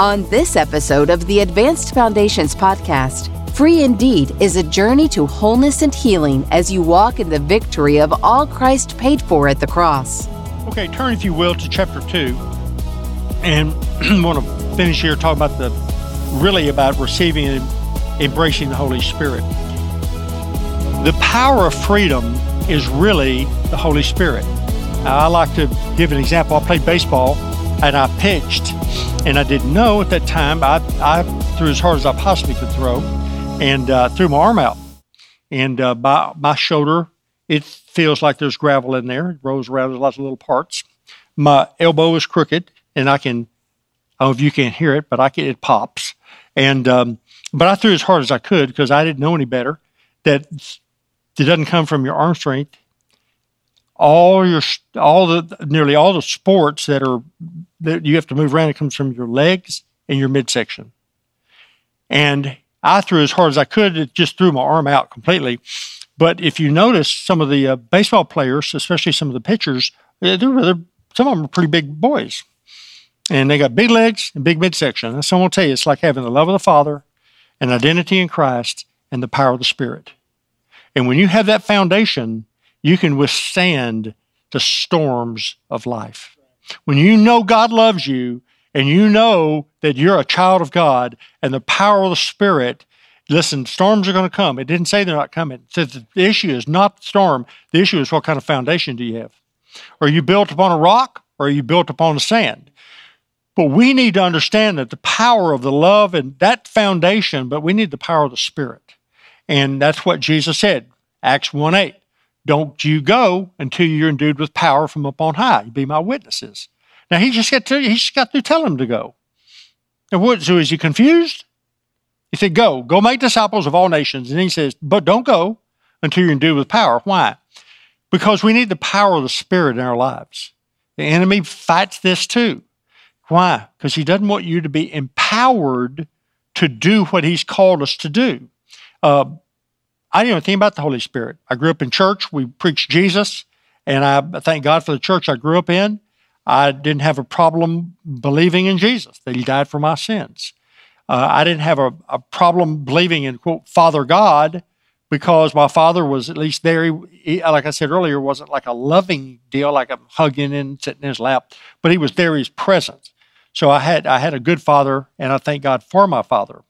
On this episode of the Advanced Foundations podcast, Free Indeed is a journey to wholeness and healing as you walk in the victory of all Christ paid for at the cross. Okay, turn, if you will, to chapter 2. And I want to finish here talking about the really about receiving and embracing the Holy Spirit. The power of freedom is really the Holy Spirit. I like to give an example. I played baseball and I pitched, and I didn't know at that time. I, I threw as hard as I possibly could throw and uh, threw my arm out. And uh, by my shoulder, it feels like there's gravel in there. It rolls around, there's lots of little parts. My elbow is crooked, and I can, I don't know if you can't hear it, but I can, it pops. And, um, but I threw as hard as I could because I didn't know any better that it doesn't come from your arm strength all your all the nearly all the sports that are that you have to move around it comes from your legs and your midsection. And i threw as hard as i could it just threw my arm out completely. But if you notice some of the uh, baseball players especially some of the pitchers they're, they're, some of them are pretty big boys. And they got big legs and big midsection. And someone will tell you it's like having the love of the father and identity in christ and the power of the spirit. And when you have that foundation you can withstand the storms of life. When you know God loves you and you know that you're a child of God and the power of the Spirit, listen, storms are going to come. It didn't say they're not coming. It says the issue is not the storm. The issue is what kind of foundation do you have? Are you built upon a rock or are you built upon the sand? But we need to understand that the power of the love and that foundation, but we need the power of the Spirit. And that's what Jesus said, Acts 1 8. Don't you go until you're endued with power from up on high. Be my witnesses. Now he just got to he just got to tell him to go. And what so is he confused? He said, Go, go make disciples of all nations. And he says, But don't go until you're endued with power. Why? Because we need the power of the Spirit in our lives. The enemy fights this too. Why? Because he doesn't want you to be empowered to do what he's called us to do. Uh, I didn't know anything about the Holy Spirit. I grew up in church. We preached Jesus, and I thank God for the church I grew up in. I didn't have a problem believing in Jesus, that He died for my sins. Uh, I didn't have a, a, problem believing in, quote, Father God, because my father was at least there. He, he, like I said earlier, wasn't like a loving deal, like I'm hugging and sitting in his lap, but he was there, his presence. So I had, I had a good father, and I thank God for my father.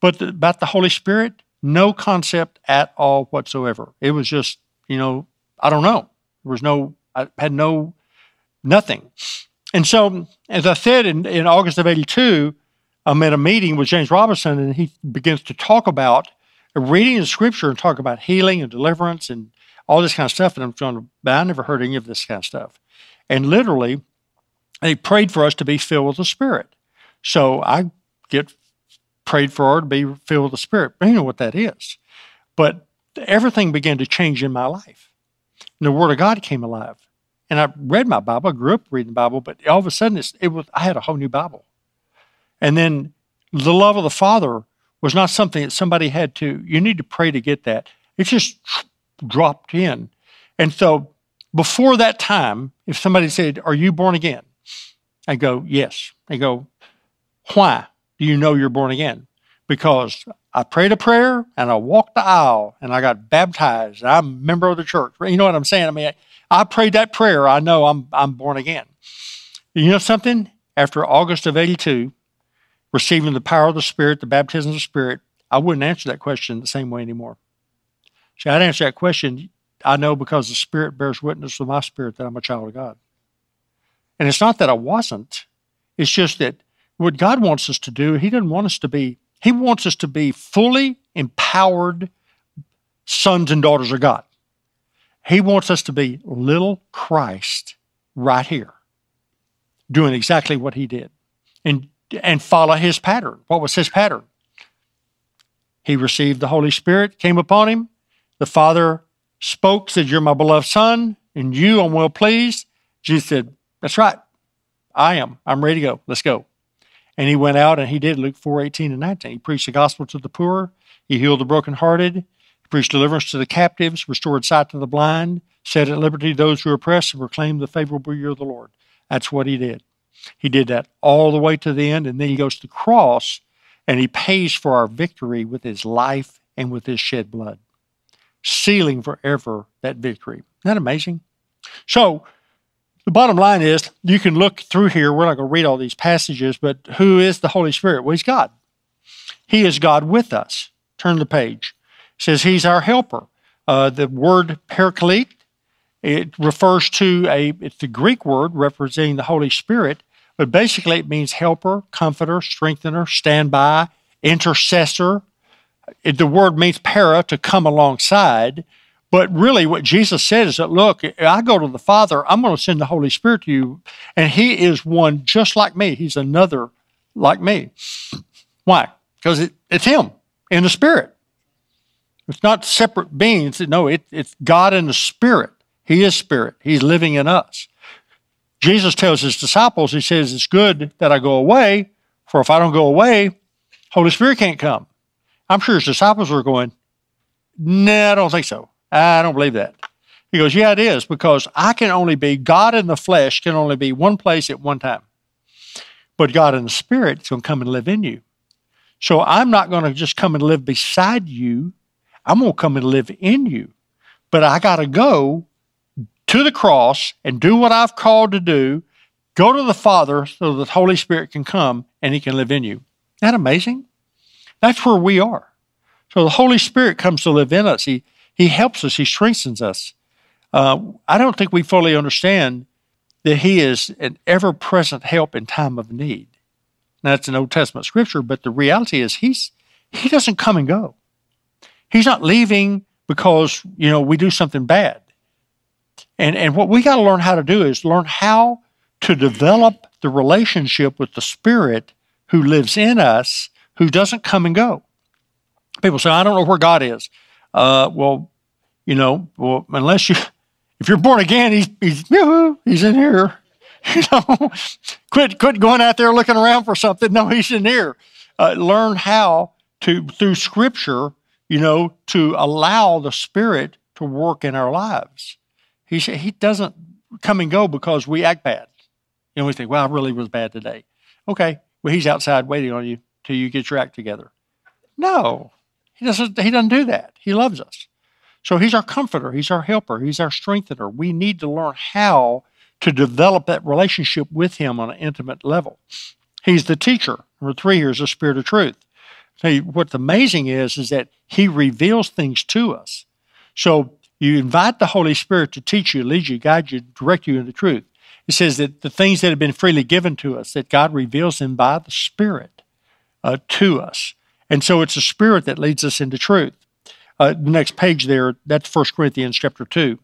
But the, about the Holy Spirit, no concept at all whatsoever. It was just, you know, I don't know. There was no, I had no, nothing. And so, as I said in, in August of 82, I'm at a meeting with James Robison, and he begins to talk about reading the scripture and talk about healing and deliverance and all this kind of stuff. And I'm going, I never heard any of this kind of stuff. And literally, they prayed for us to be filled with the Spirit. So I get prayed for her to be filled with the Spirit. You know what that is. But everything began to change in my life. And the Word of God came alive. And I read my Bible. I grew up reading the Bible, but all of a sudden it was I had a whole new Bible. And then the love of the Father was not something that somebody had to, you need to pray to get that. It just dropped in. And so before that time, if somebody said, Are you born again? I go, Yes. They go, Why? Do you know you're born again? Because I prayed a prayer and I walked the aisle and I got baptized. I'm a member of the church. You know what I'm saying? I mean, I, prayed that prayer. I know I'm, I'm born again. You know something? After August of 82, receiving the power of the Spirit, the baptism of the Spirit, I wouldn't answer that question the same way anymore. See, I'd answer that question, I know because the Spirit bears witness with my spirit that I'm a child of God. And it's not that I wasn't, it's just that what God wants us to do, He doesn't want us to be, He wants us to be fully empowered sons and daughters of God. He wants us to be little Christ right here, doing exactly what He did and, and follow His pattern. What was His pattern? He received the Holy Spirit, came upon Him. The Father spoke, said, You're my beloved Son, and you I'm well pleased. Jesus said, That's right. I am. I'm ready to go. Let's go. And he went out and he did Luke 4 18 and 19. He preached the gospel to the poor, he healed the brokenhearted, he preached deliverance to the captives, restored sight to the blind, set at liberty those who are oppressed, and proclaimed the favorable year of the Lord. That's what he did. He did that all the way to the end, and then he goes to the cross and he pays for our victory with his life and with his shed blood, sealing forever that victory. Isn't that amazing? So, the bottom line is you can look through here. We're not going to read all these passages, but who is the Holy Spirit? Well, he's God. He is God with us. Turn the page. It says he's our helper. Uh, the word paraclete, it refers to a, it's the Greek word representing the Holy Spirit, but basically it means helper, comforter, strengthener, standby, intercessor. It, the word means para, to come alongside. But really, what Jesus said is that, look, I go to the Father, I'm going to send the Holy Spirit to you, and He is one just like me. He's another like me. Why? Because it, it's Him in the Spirit. It's not separate beings. No, it, it's God in the Spirit. He is Spirit. He's living in us. Jesus tells his disciples, He says, It's good that I go away, for if I don't go away, Holy Spirit can't come. I'm sure his disciples were going, Nah, I don't think so. I don't believe that. He goes, Yeah, it is, because I can only be, God in the flesh can only be one place at one time. But God in the Spirit is going to come and live in you. So I'm not going to just come and live beside you. I'm going to come and live in you. But I got to go to the cross and do what I've called to do, go to the Father so the Holy Spirit can come and He can live in you. Isn't that amazing? That's where we are. So the Holy Spirit comes to live in us. He, he helps us, He strengthens us. Uh, I don't think we fully understand that He is an ever present help in time of need. Now, that's an Old Testament scripture, but the reality is He's He doesn't come and go. He's not leaving because, you know, we do something bad. And, and what we got to learn how to do is learn how to develop the relationship with the Spirit who lives in us, who doesn't come and go. People say, I don't know where God is. Uh, well, you know, well, unless you, if you're born again, he's, he's, he's in here. You know, quit, quit going out there looking around for something. No, he's in here. Uh, learn how to, through Scripture, you know, to allow the Spirit to work in our lives. He he doesn't come and go because we act bad. You know, we think, well, I really was bad today. Okay, well, he's outside waiting on you till you get your act together. No, he doesn't. He doesn't do that. He loves us. So he's our comforter. He's our helper. He's our strengthener. We need to learn how to develop that relationship with him on an intimate level. He's the teacher. Number three here is the spirit of truth. See, what's amazing is, is that he reveals things to us. So you invite the Holy Spirit to teach you, lead you, guide you, direct you in the truth. It says that the things that have been freely given to us, that God reveals them by the Spirit uh, to us. And so it's the Spirit that leads us into truth. Uh, the next page there, that's 1 Corinthians chapter 2.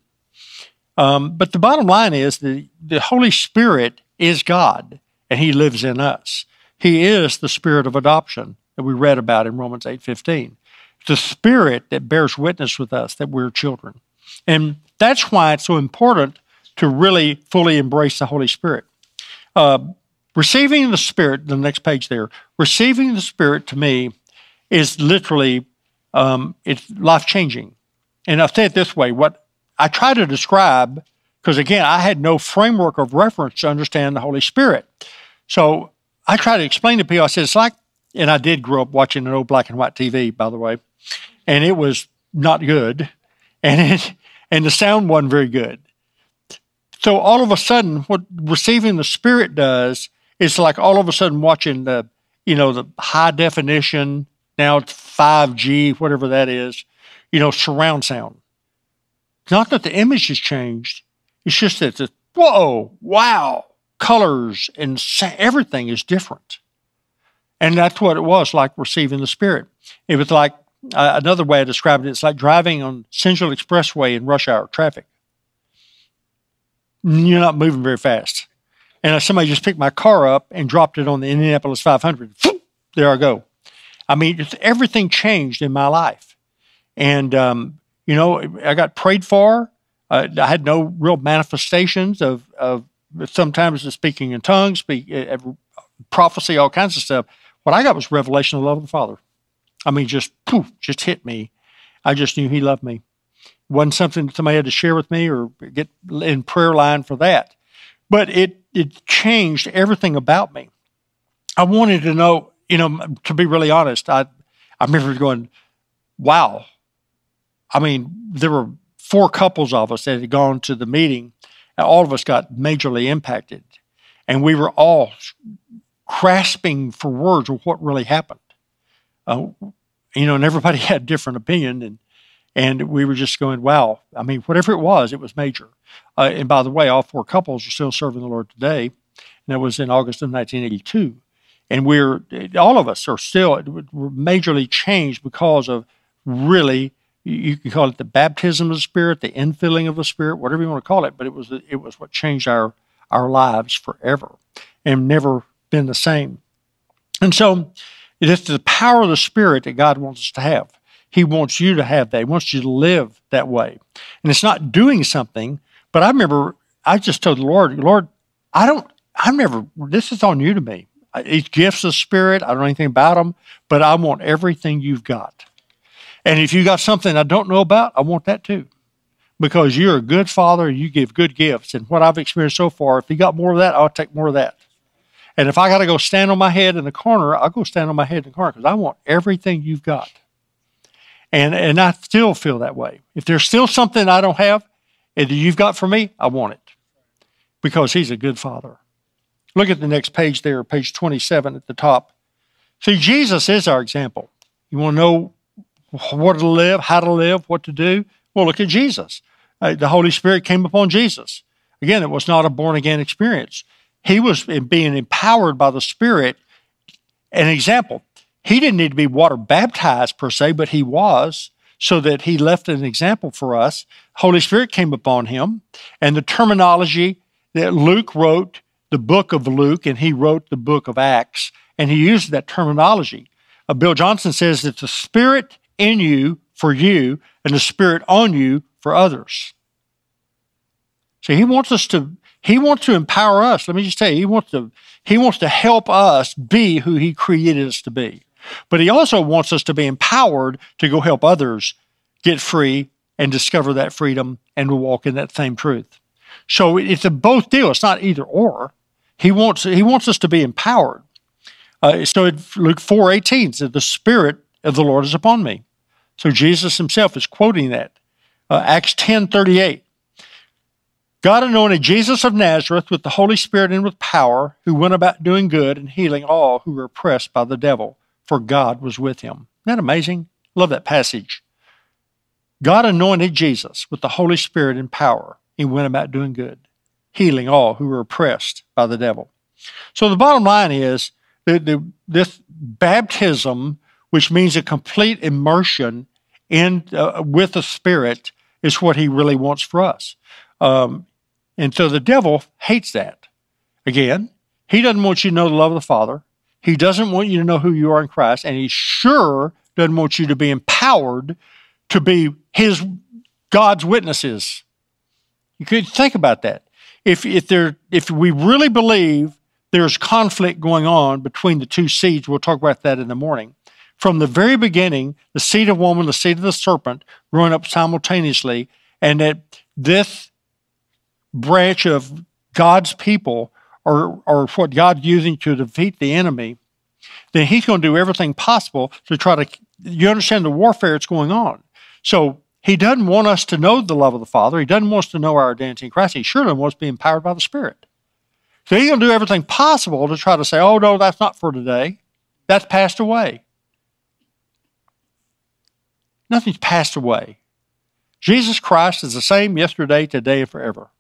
Um, but the bottom line is the, the Holy Spirit is God, and He lives in us. He is the Spirit of adoption that we read about in Romans 8.15 the Spirit that bears witness with us that we're children. And that's why it's so important to really fully embrace the Holy Spirit. Uh, receiving the Spirit, the next page there, receiving the Spirit to me is literally um, it's life changing. And I'll say it this way: what I try to describe, because again, I had no framework of reference to understand the Holy Spirit. So I try to explain to people. I said it's like, and I did grow up watching an old black and white TV, by the way and it was not good, and it and the sound wasn't very good. So all of a sudden, what receiving the Spirit does is like all of a sudden watching the you know the high definition now it's 5G whatever that is, you know surround sound. Not that the image has changed; it's just that the whoa, wow, colors and everything is different. And that's what it was like receiving the Spirit. It was like uh, another way I describe it, it's like driving on Central Expressway in rush hour traffic. You're not moving very fast. And somebody just picked my car up and dropped it on the Indianapolis 500. There I go. I mean, everything changed in my life. And, um, you know, I got prayed for. Uh, I had no real manifestations of, of sometimes speaking in tongues, speak, uh, prophecy, all kinds of stuff. What I got was revelation of the love of the Father. I mean, just poof, just hit me. I just knew he loved me. Wasn't something somebody had to share with me or get in prayer line for that. but it it changed everything about me. I wanted to know, you know, to be really honest, I I remember going, wow. I mean, there were four couples of us that had gone to the meeting, and all of us got majorly impacted. And we were all grasping for words of what really happened. Uh, you know, and everybody had different opinion, and and we were just going, wow. I mean, whatever it was, it was major. Uh, and by the way, all four couples are still serving the Lord today. And that was in August of 1982. And we're, all of us are still majorly changed because of really, you can call it the baptism of the Spirit, the infilling of the Spirit, whatever you want to call it. But it was, it was what changed our, our lives forever and never been the same. And so it is the power of the Spirit that God wants us to have. He wants you to have that. He wants you to live that way. And it's not doing something, but I remember I just told the Lord, Lord, I don't, I've never, this is all new to me. It's gifts of spirit. I don't know anything about them, but I want everything you've got. And if you got something I don't know about, I want that too. Because you're a good father, and you give good gifts. And what I've experienced so far, if you got more of that, I'll take more of that. And if I got to go stand on my head in the corner, I'll go stand on my head in the corner because I want everything you've got. And, and I still feel that way. If there's still something I don't have and you've got for me, I want it because He's a good Father. Look at the next page there, page 27 at the top. See, Jesus is our example. You want to know what to live, how to live, what to do? Well, look at Jesus. Uh, the Holy Spirit came upon Jesus. Again, it was not a born again experience. He was being empowered by the Spirit. An example, he didn't need to be water baptized per se, but he was, so that he left an example for us. Holy Spirit came upon him, and the terminology that Luke wrote the book of Luke and he wrote the book of Acts, and he used that terminology. Uh, Bill Johnson says that the Spirit in you for you and the Spirit on you for others. So he wants us to he wants to empower us. Let me just tell you, he wants to he wants to help us be who he created us to be. But he also wants us to be empowered to go help others get free and discover that freedom and to walk in that same truth. So it's a both deal. It's not either or. He wants he wants us to be empowered. Uh, so Luke four eighteen says, "The Spirit of the Lord is upon me." So Jesus Himself is quoting that. Uh, Acts ten thirty eight. God anointed Jesus of Nazareth with the Holy Spirit and with power, who went about doing good and healing all who were oppressed by the devil, for God was with him. Isn't that amazing? Love that passage. God anointed Jesus with the Holy Spirit and power. He went about doing good, healing all who were oppressed by the devil. So the bottom line is that the, this baptism, which means a complete immersion in uh, with the Spirit, is what He really wants for us. Um, and so the devil hates that. Again, he doesn't want you to know the love of the Father. He doesn't want you to know who you are in Christ, and he sure doesn't want you to be empowered to be his God's witnesses. You could think about that. If if there if we really believe there's conflict going on between the two seeds, we'll talk about that in the morning. From the very beginning, the seed of woman, the seed of the serpent, growing up simultaneously, and that this branch of God's people or, or what God's using to defeat the enemy, then he's going to do everything possible to try to, you understand the warfare that's going on. So he doesn't want us to know the love of the Father. He doesn't want us to know our identity in Christ. He sure doesn't wants to be empowered by the Spirit. So he's going to do everything possible to try to say, oh, no, that's not for today. That's passed away. Nothing's passed away. Jesus Christ is the same yesterday, today, and forever.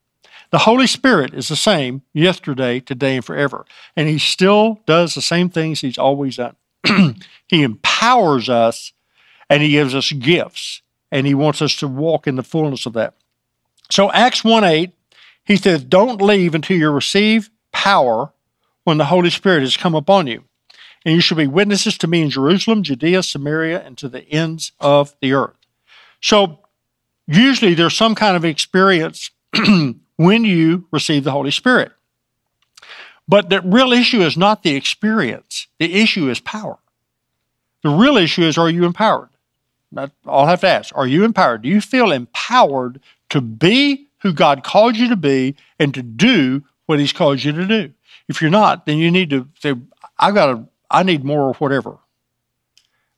The Holy Spirit is the same yesterday, today, and forever. And He still does the same things He's always done. he empowers us and He gives us gifts, and He wants us to walk in the fullness of that. So, Acts 1 8, He says, Don't leave until you receive power when the Holy Spirit has come upon you. And you shall be witnesses to me in Jerusalem, Judea, Samaria, and to the ends of the earth. So, usually there's some kind of experience when you receive the Holy Spirit. But the real issue is not the experience, the issue is power. The real issue is are you empowered? I'll have to ask are you empowered? Do you feel empowered to be who God called you to be and to do what He's called you to do. If you're not, then you need to say, I got to, I need more of whatever.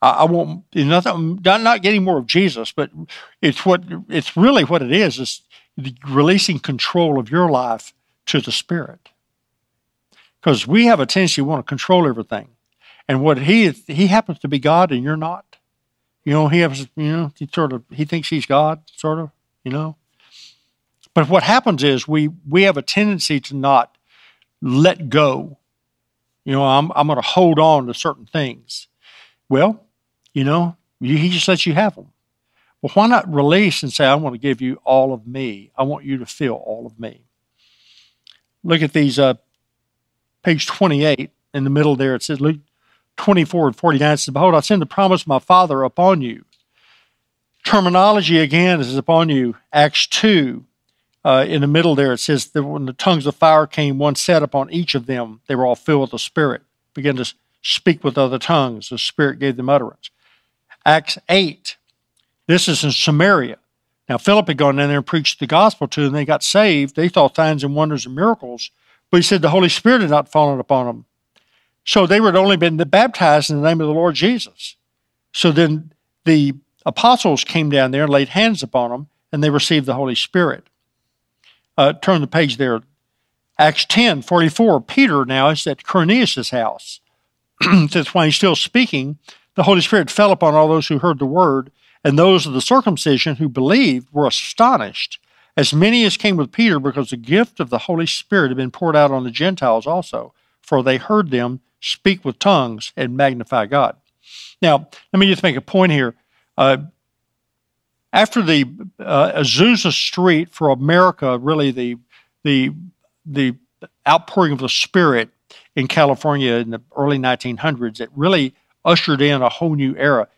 I, I want nothing, not, not getting more of Jesus, but it's what, it's really what it is, is releasing control of your life to the Spirit. Because we have a tendency to want to control everything. And what he he happens to be God and you're not. You know, he has you know, he sort of he thinks he's God, sort of, you know. But what happens is we we have a tendency to not let go. You know, I'm I'm going to hold on to certain things. Well, you know, he just lets you have them. Well, why not release and say, I want to give you all of me. I want you to feel all of me. Look at these, uh, page 28 in the middle there. It says, 24 and 49 it says, Behold, I send the promise of my Father upon you. Terminology again is upon you. Acts 2, uh, in the middle there, it says that when the tongues of fire came, one set upon each of them, they were all filled with the Spirit, began to speak with other tongues. The Spirit gave them utterance. Acts 8, this is in Samaria. Now, Philip had gone down there and preached the gospel to them. They got saved. They thought signs and wonders and miracles, but he said the Holy Spirit had not fallen upon them. So they were only been baptized in the name of the Lord Jesus. So then the apostles came down there and laid hands upon them, and they received the Holy Spirit. Uh, turn the page there. Acts 10 44. Peter now is at Cornelius' house. That's why he's still speaking. The Holy Spirit fell upon all those who heard the word, and those of the circumcision who believed were astonished, as many as came with Peter, because the gift of the Holy Spirit had been poured out on the Gentiles also, for they heard them speak with tongues and magnify God. Now, let me just make a point here. Uh, after the uh, Azusa Street for America, really the the the outpouring of the Spirit in California in the early 1900s, it really ushered in a whole new era.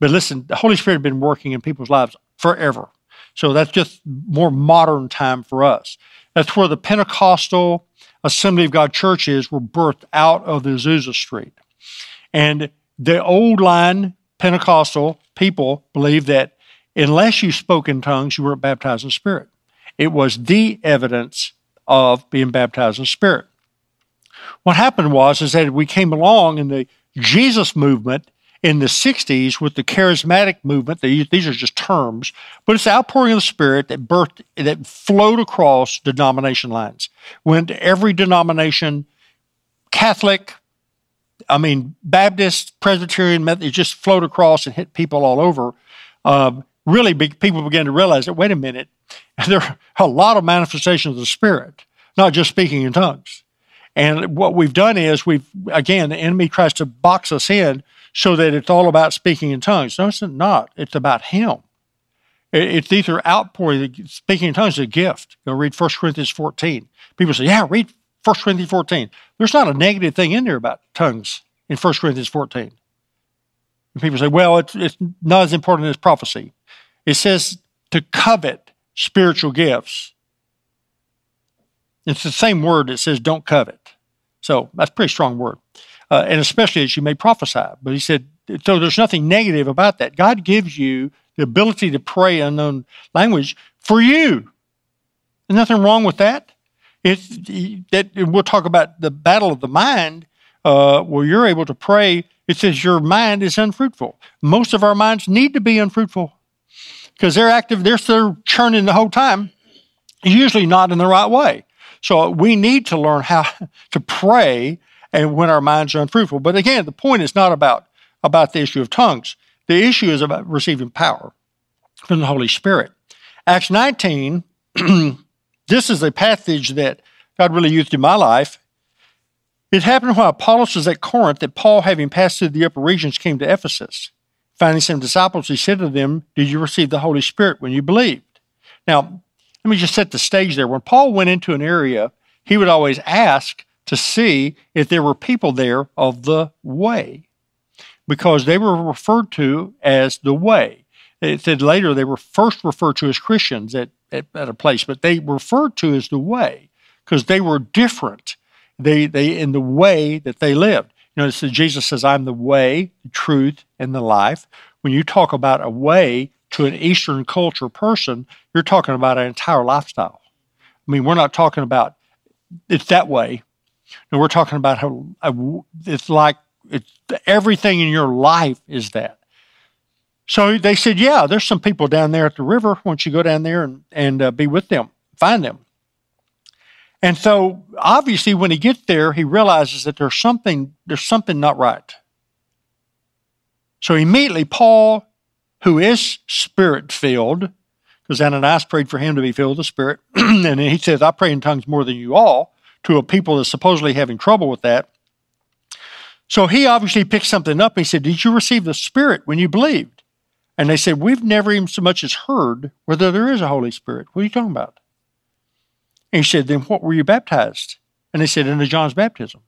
But listen, the Holy Spirit had been working in people's lives forever. So that's just more modern time for us. That's where the Pentecostal Assembly of God churches were birthed out of the Azusa Street. And the old line Pentecostal people believed that unless you spoke in tongues, you weren't baptized in spirit. It was the evidence of being baptized in spirit. What happened was is that we came along in the Jesus movement in the 60s with the charismatic movement. these are just terms, but it's the outpouring of the Spirit that birthed, that flowed across denomination lines. Went to every denomination, Catholic, I mean, Baptist, Presbyterian, it just flowed across and hit people all over. Um, really, people began to realize that, wait a minute, there are a lot of manifestations of the Spirit, not just speaking in tongues. And what we've done is we've, again, the enemy tries to box us in so that it's all about speaking in tongues. No, it's not. It's about Him. It's are outpouring. Speaking in tongues is a gift. Go read 1 Corinthians 14. People say, yeah, read 1 Corinthians 14. There's not a negative thing in there about tongues in 1 Corinthians 14. And people say, well, it's, it's not as important as prophecy. It says to covet spiritual gifts. It's the same word that says don't covet. So that's a pretty strong word uh, and especially as you may prophesy. But he said, so there's nothing negative about that. God gives you the ability to pray unknown language for you. There's nothing wrong with that. It's that we'll talk about the battle of the mind, uh, where you're able to pray. It says your mind is unfruitful. Most of our minds need to be unfruitful because they're active. They're, they're churning the whole time. Usually not in the right way. So we need to learn how to pray and when our minds are unfruitful. But again, the point is not about, about the issue of tongues. The issue is about receiving power from the Holy Spirit. Acts 19, this is a passage that God really used in my life. It happened while Apollos was at Corinth that Paul, having passed through the upper regions, came to Ephesus. Finding some disciples, he said to them, Did you receive the Holy Spirit when you believed? Now, let me just set the stage there. When Paul went into an area, he would always ask, to see if there were people there of the way, because they were referred to as the way. It said later they were first referred to as Christians at, at, at a place, but they referred to as the way because they were different. They, they in the way that they lived. You know, says, Jesus says, "I'm the way, the truth, and the life." When you talk about a way to an Eastern culture person, you're talking about an entire lifestyle. I mean, we're not talking about it's that way. And we're talking about how it's like it's everything in your life is that. So they said, yeah, there's some people down there at the river. Why don't you go down there and, and uh, be with them, find them? And so obviously when he gets there, he realizes that there's something, there's something not right. So immediately Paul, who is spirit filled, because Ananias prayed for him to be filled with the Spirit. and he says, I pray in tongues more than you all, to a people that's supposedly having trouble with that. So he obviously picked something up. And he said, Did you receive the Spirit when you believed? And they said, We've never even so much as heard whether there is a Holy Spirit. What are you talking about? And he said, Then what were you baptized? And they said, Into John's baptism.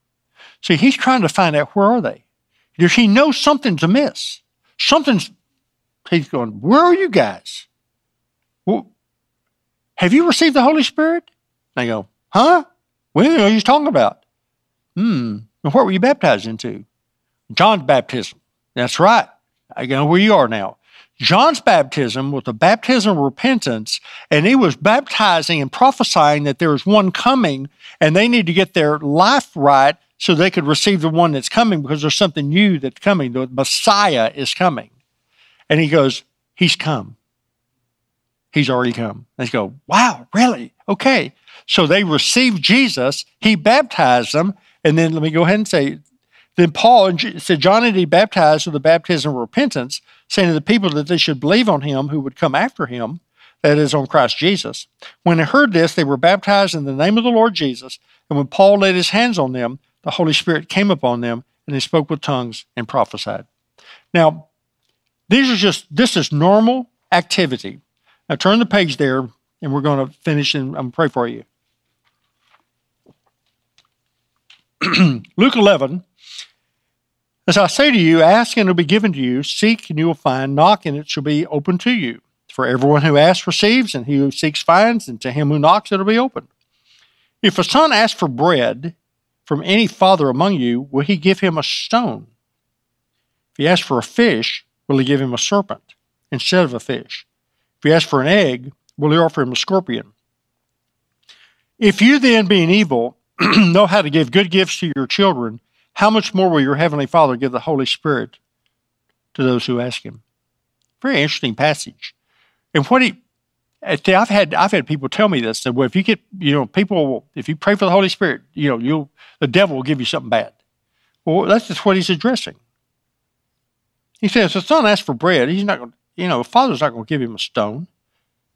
See, he's trying to find out where are they? Does he know something's amiss? Something's, he's going, Where are you guys? Well, have you received the Holy Spirit? And they go, huh? What are you talking about? Hmm. And what were you baptized into? John's baptism. That's right. I know where you are now. John's baptism was a baptism of repentance, and he was baptizing and prophesying that there is one coming, and they need to get their life right so they could receive the one that's coming because there's something new that's coming. The Messiah is coming. And he goes, He's come. He's already come. They go, wow, really? Okay. So they received Jesus. He baptized them. And then let me go ahead and say, then Paul said, John and he baptized with the baptism of repentance, saying to the people that they should believe on him who would come after him, that is, on Christ Jesus. When they heard this, they were baptized in the name of the Lord Jesus. And when Paul laid his hands on them, the Holy Spirit came upon them, and they spoke with tongues and prophesied. Now, these are just, this is normal activity. Now turn the page there, and we're going to finish and I'm to pray for you. Luke 11. As I say to you, ask and it will be given to you, seek and you will find, knock and it shall be open to you. For everyone who asks receives, and he who seeks finds, and to him who knocks it will be open. If a son asks for bread from any father among you, will he give him a stone? If he asks for a fish, will he give him a serpent instead of a fish? If he asks for an egg, will he offer him a scorpion? If you then, being evil, know how to give good gifts to your children, how much more will your heavenly Father give the Holy Spirit to those who ask him? Very interesting passage. And what he uh, I've had I've had people tell me this that well, if you get you know people if you pray for the Holy Spirit you know you'll the devil will give you something bad. Well, that's just what he's addressing. He says the son asks for bread. He's not going you know, the father's not going to give him a stone.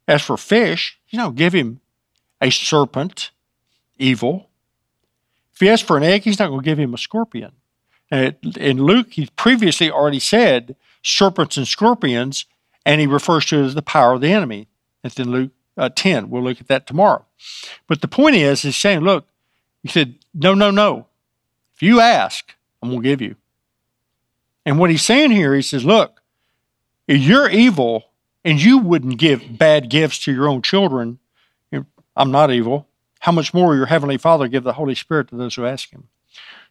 As for fish, going to give him a serpent, evil. If he asks for an egg, he's not going to give him a scorpion. And in Luke, he previously already said serpents and scorpions, and he refers to it as the power of the enemy. That's in Luke uh, 10. We'll look at that tomorrow. But the point is, he's saying, look, he said, no, no, no. If you ask, I'm going to give you. And what he's saying here, he says, look, if you're evil and you wouldn't give bad gifts to your own children, I'm not evil. How much more will your Heavenly Father give the Holy Spirit to those who ask Him?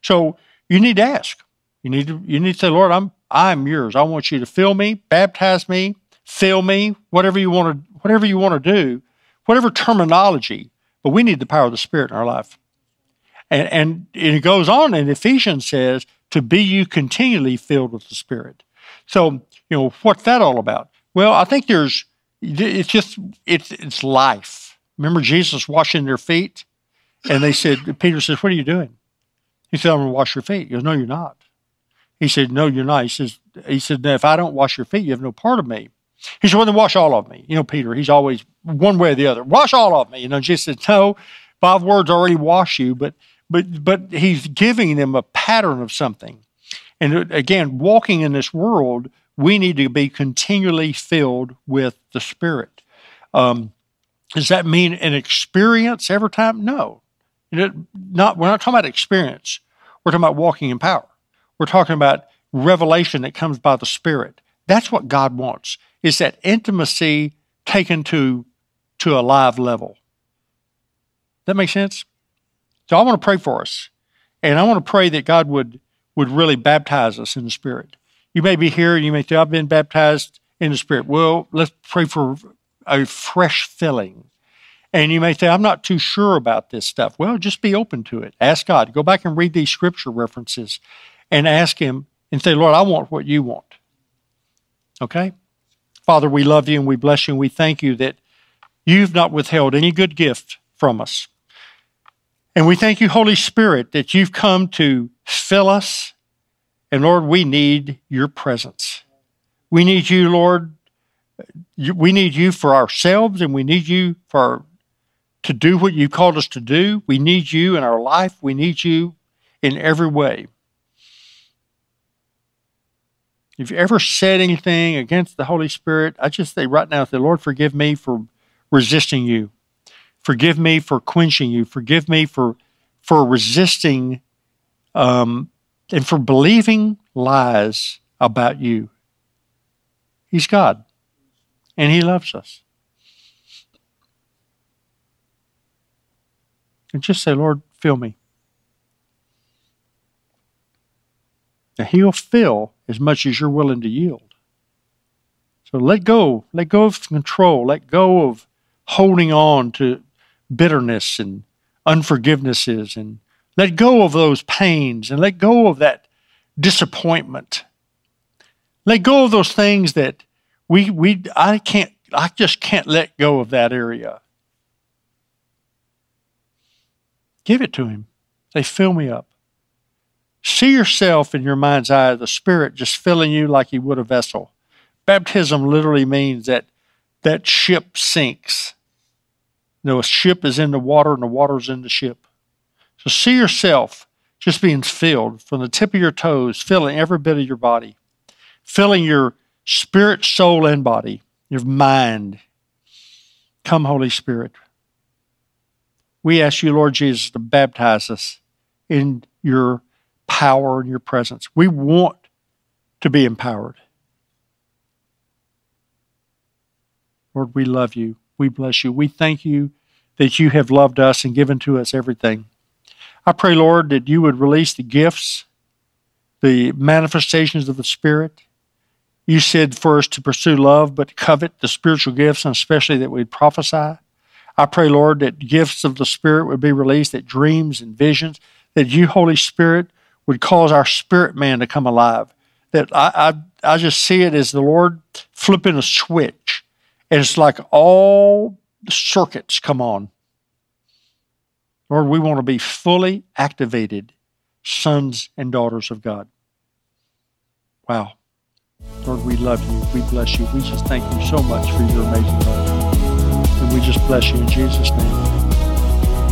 So you need to ask. You need to you need to say, Lord, I'm I'm yours. I want you to fill me, baptize me, fill me, whatever you want to whatever you want to do, whatever terminology. But we need the power of the Spirit in our life. And, and it goes on in Ephesians says, to be you continually filled with the Spirit. So you know, what's that all about? Well, I think there's, it's just, it's, it's life. Remember Jesus washing their feet? And they said, Peter says, What are you doing? He said, I'm going to wash your feet. He goes, No, you're not. He said, No, you're not. He says, he said, If I don't wash your feet, you have no part of me. He said, Well, then wash all of me. You know, Peter, he's always one way or the other. Wash all of me. You know, Jesus said, No, five words already wash you, but but but he's giving them a pattern of something. And uh, again, walking in this world we need to be continually filled with the Spirit. Um, does that mean an experience every time? No. not, we're not talking about experience. We're talking about walking in power. We're talking about revelation that comes by the Spirit. That's what God wants, is that intimacy taken to, to a live level. That makes sense? So I want to pray for us. And I want to pray that God would, would really baptize us in the Spirit. You may be here you may say, I've been baptized in the Spirit. Well, let's pray for a fresh filling. And you may say, I'm not too sure about this stuff. Well, just be open to it. Ask God. Go back and read these scripture references and ask Him and say, Lord, I want what you want. Okay? Father, we love you and we bless you and we thank you that you've not withheld any good gift from us. And we thank you, Holy Spirit, that you've come to fill us. And Lord, we need your presence. We need you, Lord. We need you for ourselves and we need you for to do what you called us to do. We need you in our life. We need you in every way. If you ever said anything against the Holy Spirit, I just say right now, say, Lord, forgive me for resisting you. Forgive me for quenching you. Forgive me for for resisting um, and for believing lies about you. He's God, and He loves us. And just say, Lord, fill me. And He'll fill as much as you're willing to yield. So let go. Let go of control. Let go of holding on to bitterness and unforgivenesses and let go of those pains and let go of that disappointment. Let go of those things that we we I can't I just can't let go of that area. Give it to him. Say, fill me up. See yourself in your mind's eye, the Spirit just filling you like He would a vessel. Baptism literally means that that ship sinks. You know, a ship is in the water and the water's in the ship. So see yourself just being filled from the tip of your toes, filling every bit of your body, filling your spirit, soul, and body, your mind. Come, Holy Spirit. We ask you, Lord Jesus, to baptize us in your power and your presence. We want to be empowered. Lord, we love you. We bless you. We thank you that you have loved us and given to us everything. I pray, Lord, that you would release the gifts, the manifestations of the Spirit. You said for us to pursue love, but covet the spiritual gifts, and especially that we'd prophesy. I pray, Lord, that gifts of the Spirit would be released, that dreams and visions, that you, Holy Spirit, would cause our spirit man to come alive. That I, I, I just see it as the Lord flipping a switch. And it's like all the circuits come on. Lord, we want to be fully activated sons and daughters of God. Wow. Lord, we love you. We bless you. We just thank you so much for your amazing love. And we just bless you in Jesus' name.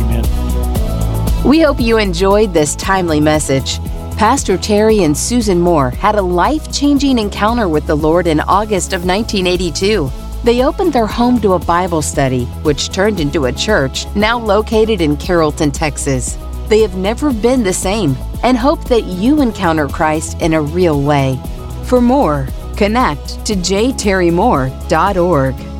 Amen. We hope you enjoyed this timely message. Pastor Terry and Susan Moore had a life changing encounter with the Lord in August of 1982. They opened their home to a Bible study, which turned into a church now located in Carrollton, Texas. They have never been the same and hope that you encounter Christ in a real way. For more, connect to jterrymoore.org.